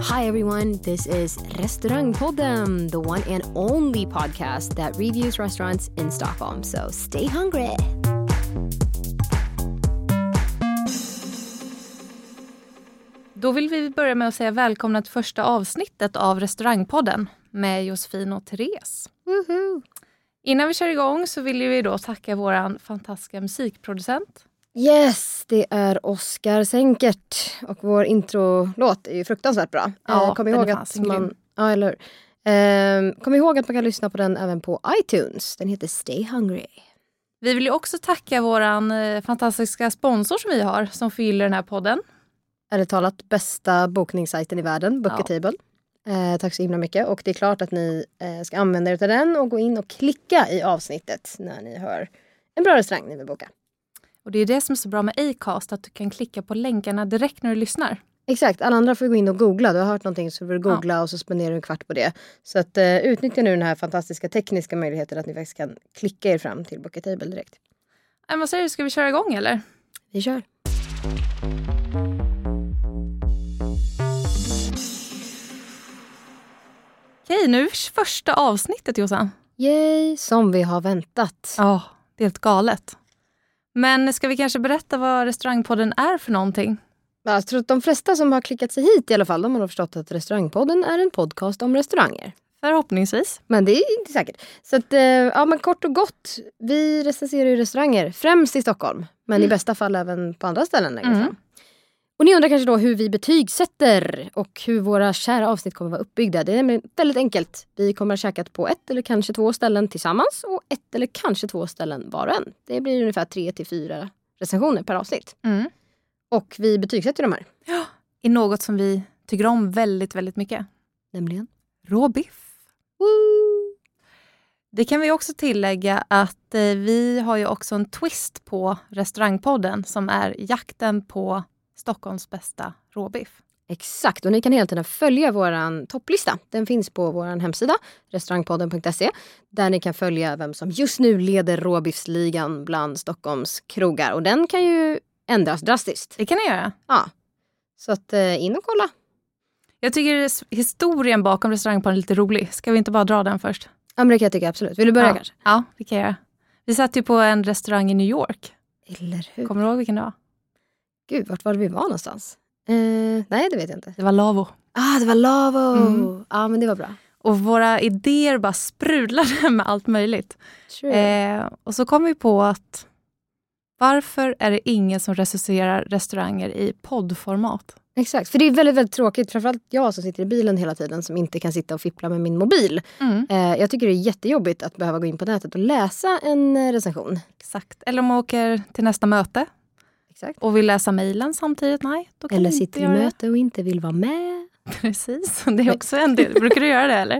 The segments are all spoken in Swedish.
Hi, everyone. This is Restaurangpodden, the one and only podcast that reviews restaurants in Stockholm. So stay hungry. Då vill vi börja med att säga välkomna till första avsnittet av Restaurangpodden med Josefin och Therese. Innan vi kör igång så vill vi då tacka vår fantastiska musikproducent. Yes, det är Oscar Senkert. Och vår introlåt är ju fruktansvärt bra. Ja, Eh, kom den ihåg att man, grym. ja, eller hur? Eh, kom ihåg att man kan lyssna på den även på iTunes. Den heter Stay Hungry. Vi vill ju också tacka vår eh, fantastiska sponsor som vi har som fyller den här podden. Eller talat bästa bokningssajten i världen, Bookatable. Eh, tack så himla mycket. Och det är klart att ni eh, ska använda er av den och gå in och klicka i avsnittet när ni hör en bra restaurang ni vill boka. Och Det är det som är så bra med Acast, att du kan klicka på länkarna direkt när du lyssnar. Exakt, alla andra får gå in och googla. Du har hört någonting så får du googla och så spenderar du en kvart på det. Så att, eh, utnyttja nu den här fantastiska tekniska möjligheten att ni faktiskt kan klicka er fram till Bookatable direkt. Äh, vad säger du, ska vi köra igång eller? Vi kör. Okej, nu första avsnittet Jossan. Yay, som vi har väntat. Ja, det är helt galet. Men ska vi kanske berätta vad Restaurangpodden är för någonting? Jag tror att de flesta som har klickat sig hit i alla fall, de har förstått att Restaurangpodden är en podcast om restauranger. Förhoppningsvis. Men det är inte säkert. Så att, eh, ja men kort och gott. Vi recenserar ju restauranger, främst i Stockholm. Men i bästa fall även på andra ställen längre Mm. Och ni undrar kanske då hur vi betygsätter och hur våra kära avsnitt kommer vara uppbyggda. Det är väldigt enkelt. Vi kommer att käkat på ett eller kanske två ställen tillsammans och ett eller kanske två ställen var och en. Det blir ungefär tre till fyra recensioner per avsnitt. Mm. Och vi betygsätter de här. Är något som vi tycker om väldigt, väldigt mycket. Nämligen. Råbiff. Det kan vi också tillägga att eh, vi har ju också en twist på Restaurangpodden som är jakten på Stockholms bästa råbiff. Exakt, och ni kan hela tiden följa vår topplista. Den finns på vår hemsida, restaurangpodden.se, där ni kan följa vem som just nu leder råbiffsligan bland Stockholms krogar. Och den kan ju ändras drastiskt. Det kan ni göra. Ja. Så att eh, in och kolla. Jag tycker historien bakom Restaurangpodden är lite rolig. Ska vi inte bara dra den först? Ja, men det kan jag tycka absolut. Vill du börja ja. kanske? Ja, det kan jag göra. Vi satt ju på en restaurang i New York. Eller hur? Kommer du ihåg vilken det var? Gud, vart var det vi var någonstans? Eh, nej, det vet jag inte. Det var Lavo. Ah, det var Lavo! Mm. Ja, men det var bra. Och våra idéer bara sprudlade med allt möjligt. True. Eh, och så kom vi på att varför är det ingen som recenserar restauranger i poddformat? Exakt, för det är väldigt, väldigt tråkigt. Framförallt jag som sitter i bilen hela tiden som inte kan sitta och fippla med min mobil. Mm. Eh, jag tycker det är jättejobbigt att behöva gå in på nätet och läsa en eh, recension. Exakt. Eller om man åker till nästa möte Exakt. och vill läsa mejlen samtidigt. Nej, då kan Eller sitter i möte och inte vill vara med. Precis, det är också en del. Brukar du göra det eller?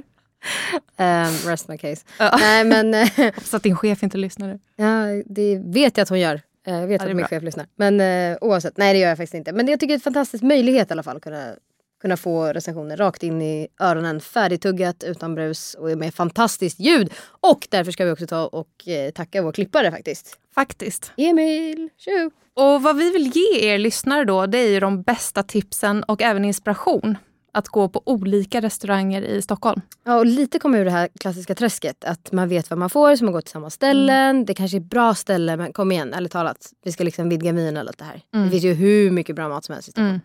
Um, rest my case. Ja. Nej men eh, Hoppas att din chef inte lyssnar nu. ja, det vet jag att hon gör. Eh, Jag vet Ja, att min bra. chef lyssnar. Men eh, oavsett, nej det gör jag faktiskt inte. Men jag tycker det är en fantastisk möjlighet i alla fall att kunna, kunna få recensioner rakt in i öronen. Färdigtuggat, utan brus och med fantastiskt ljud. Och därför ska vi också ta och eh, tacka vår klippare faktiskt. Faktiskt. Emil! Tjo! Och vad vi vill ge er lyssnare då, det är ju de bästa tipsen och även inspiration att gå på olika restauranger i Stockholm. Ja, och lite kommer ur det här klassiska träsket. Att man vet vad man får, så man går till samma ställen. Det kanske är bra ställen, men kom igen, ärligt talat. Vi ska liksom vidga vyerna lite här. Det finns ju hur mycket bra mat som helst i Stockholm. Mm.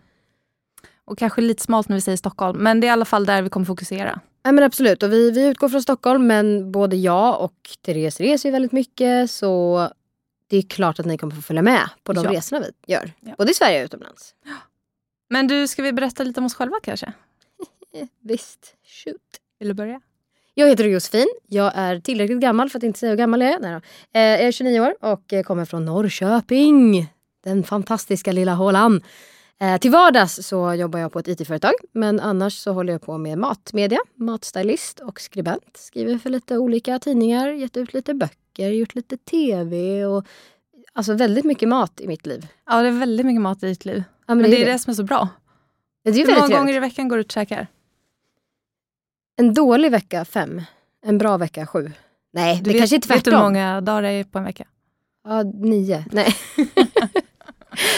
Och kanske lite smalt när vi säger Stockholm, men det är i alla fall där vi kommer fokusera. Ja, men absolut, och vi, vi utgår från Stockholm men både jag och Therese reser ju väldigt mycket så det är klart att ni kommer få följa med på de Ja. resorna vi gör. Ja. Både i Sverige och utomlands. Men du, ska vi berätta lite om oss själva kanske? Visst, shoot. Vill du börja? Jag heter Josefin. Jag är tillräckligt gammal för att inte säga hur gammal jag är. Nej. Eh, jag är 29 år och eh, kommer från Norrköping. Den fantastiska lilla hålan. Eh, till vardags så jobbar jag på ett IT-företag men annars så håller jag på med matmedia, matstylist och skribent. Skriver för lite olika tidningar, gett ut lite böcker, gjort lite TV och alltså väldigt mycket mat i mitt liv. Ja, det är väldigt mycket mat i ditt liv. Ja, men, det är det. det som är så bra. Det är Hur många trevligt. gånger i veckan går du ut och käkar? En dålig vecka fem, en bra vecka sju. Nej, Du det vet, kanske är tvärtom. Vet du hur många dagar det är på en vecka? Ja, nio. Nej.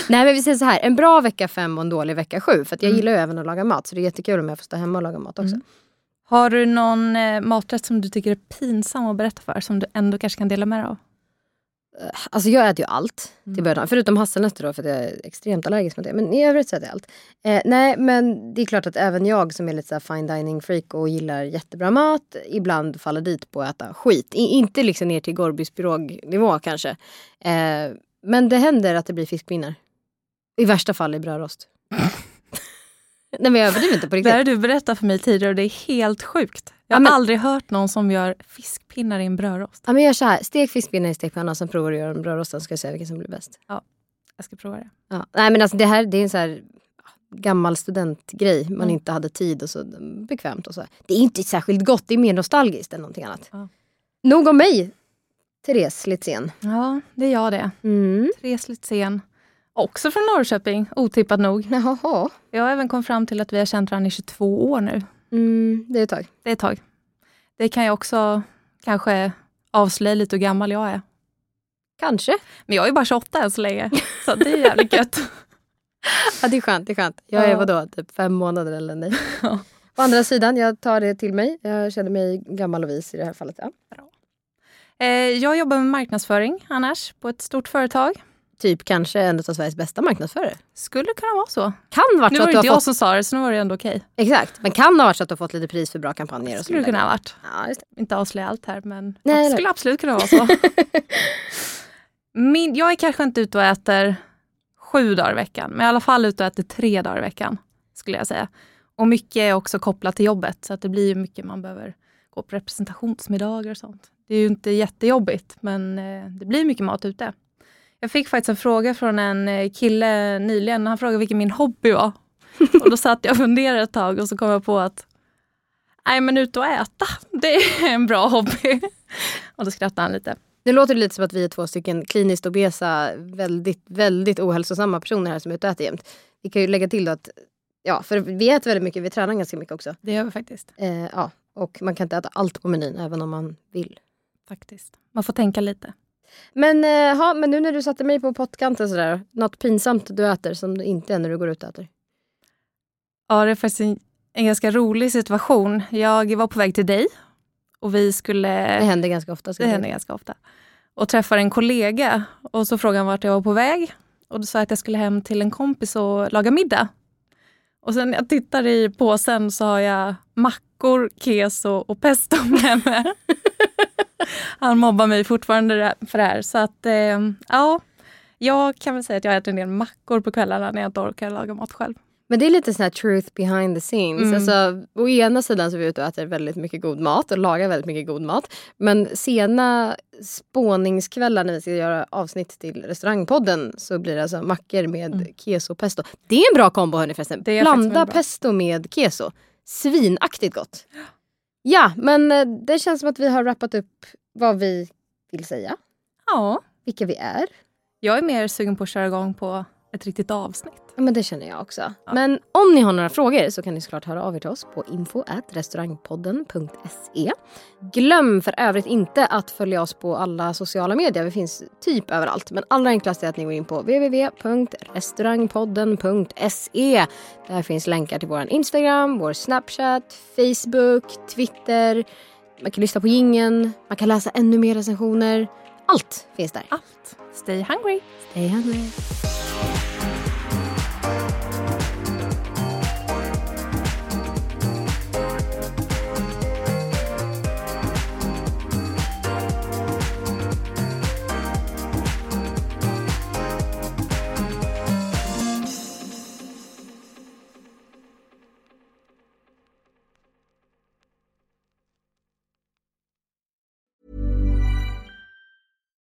Nej men vi säger så här, en bra vecka fem och en dålig vecka sju. För jag Mm. gillar ju även att laga mat så det är jättekul om jag får stå hemma och laga mat också. Mm. Har du någon eh, maträtt som du tycker är pinsam att berätta för, som du ändå kanske kan dela med dig av? Alltså jag äter ju allt till Mm. början. Förutom hasselnötter då för att jag är extremt allergisk mot det. Men i övrigt så äter jag allt. Eh, nej men det är klart att även jag som är lite så här fine dining freak och gillar jättebra mat ibland faller dit på att äta skit. I, inte liksom ner till Gorbys pirognivå kanske. Eh, men det händer att det blir fiskpinnar. I värsta fall i brödrost. nej men jag överdriver inte på Det riktigt. här har du berättat för mig tidigare och det är helt sjukt. Jag Ja, har men- aldrig hört någon som gör fiskpinnar i en brödrost. Ja, men gör så här, stek fiskpinnar i stekpanna och sen provar du att göra en brödrost. ska jag säga vilken som blir bäst. Jag ska prova det. Ja. Nej men alltså det här det är en så här gammal studentgrej. Man Mm. inte hade tid och så bekvämt och så. Det är inte särskilt gott, det är mer nostalgiskt än någonting annat. Ja. Nog om mig, Therese Litzén. Ja, det är jag det. Mm. Therese Litzén. Också från Norrköping, otippat nog. Jaha. Jag har även kommit fram till att vi har känt varandra i 22 år nu. Mm, det är ett tag. Det är ett tag. Det kan jag också kanske avslöja lite hur gammal jag är. Kanske. Men jag är bara 28 än så länge, så det är jävligt gött. Ja, det är skönt. Det är skönt. Jag är Ja. vadå, typ fem månader eller nej. Ja. Å andra sidan, jag tar det till mig. Jag känner mig gammal och vis i det här fallet. Ja. Eh, Jag jobbar med marknadsföring annars på ett stort företag. Typ kanske en av Sveriges bästa marknadsförare. Skulle kunna vara så. Kan varit Nu så var att det inte jag fått... som sa det, så nu var det ändå okej. Exakt, men kan ha varit så att du har fått lite pris för bra kampanjer. Och Skulle det vidare. kunna ha varit. Ja, det. Inte avslöja allt här, men Nej, det skulle absolut kunna vara så. Min, jag är kanske inte ute och äter sju dagar i veckan, men i alla fall ute och äter tre dagar i veckan. skulle jag säga. Och mycket är också kopplat till jobbet, så att det blir mycket man behöver gå på representationsmiddagar och sånt. Det är ju inte jättejobbigt, men eh, det blir mycket mat ute. Jag fick faktiskt en fråga från en eh, kille nyligen. Han frågade vilken min hobby var. Och då satt jag och funderade ett tag och så kom jag på att nej men ut och äta, det är en bra hobby. Och då skrattade han lite. Det låter lite som att vi är två stycken kliniskt obesa, väldigt, väldigt ohälsosamma personer här som är ute och äter jämt. Vi kan ju lägga till då att, ja, för vi äter väldigt mycket, vi tränar ganska mycket också. Det gör vi faktiskt. Eh, ja, och man kan inte äta allt på menyn även om man vill. faktiskt. Man får tänka lite. Men, eh, ha, men nu när du satte mig på pottkanten sådär, något pinsamt du äter som du inte är när du går ut och äter? Ja, det är faktiskt en, en ganska rolig situation. Jag var på väg till dig och vi skulle... Det händer ganska ofta. Det händer ganska ofta. Och träffar en kollega och så frågade han vart jag var på väg. Och då sa jag att jag skulle hem till en kompis och laga middag. Och sen när jag tittar i påsen så har jag mackor, keso och pesto med mig. Han mobbar mig fortfarande för det här. Så att eh, ja, jag kan väl säga att jag äter en del mackor på kvällarna när jag inte orkar laga mat själv. Men det är lite sån här truth behind the scenes. Mm. Alltså, å ena sidan så är vi ute och äter väldigt mycket god mat och lagar väldigt mycket god mat. Men sena spåningskvällar när vi ska göra avsnitt till restaurangpodden så blir det alltså mackor med Mm. keso och pesto. Det är en bra kombo hörni förresten. Blanda pesto med keso. Svinaktigt gott. Ja, men eh, det känns som att vi har rappat upp vad vi vill säga. Ja, Vilka vi är. jag är mer sugen på att köra igång på ett riktigt avsnitt. Ja, men det känner jag också. Men om ni har några frågor så kan ni såklart höra av er till oss på info.restaurangpodden.se. Glöm för övrigt inte att följa oss på alla sociala medier. Vi finns typ överallt. Men allra enklast är att ni går in på www.restaurangpodden.se. Där finns länkar till vår Instagram, vår Snapchat, Facebook, Twitter. Man kan lyssna på gingen, man kan läsa ännu mer recensioner. Allt finns där. Allt. Stay hungry! Stay hungry.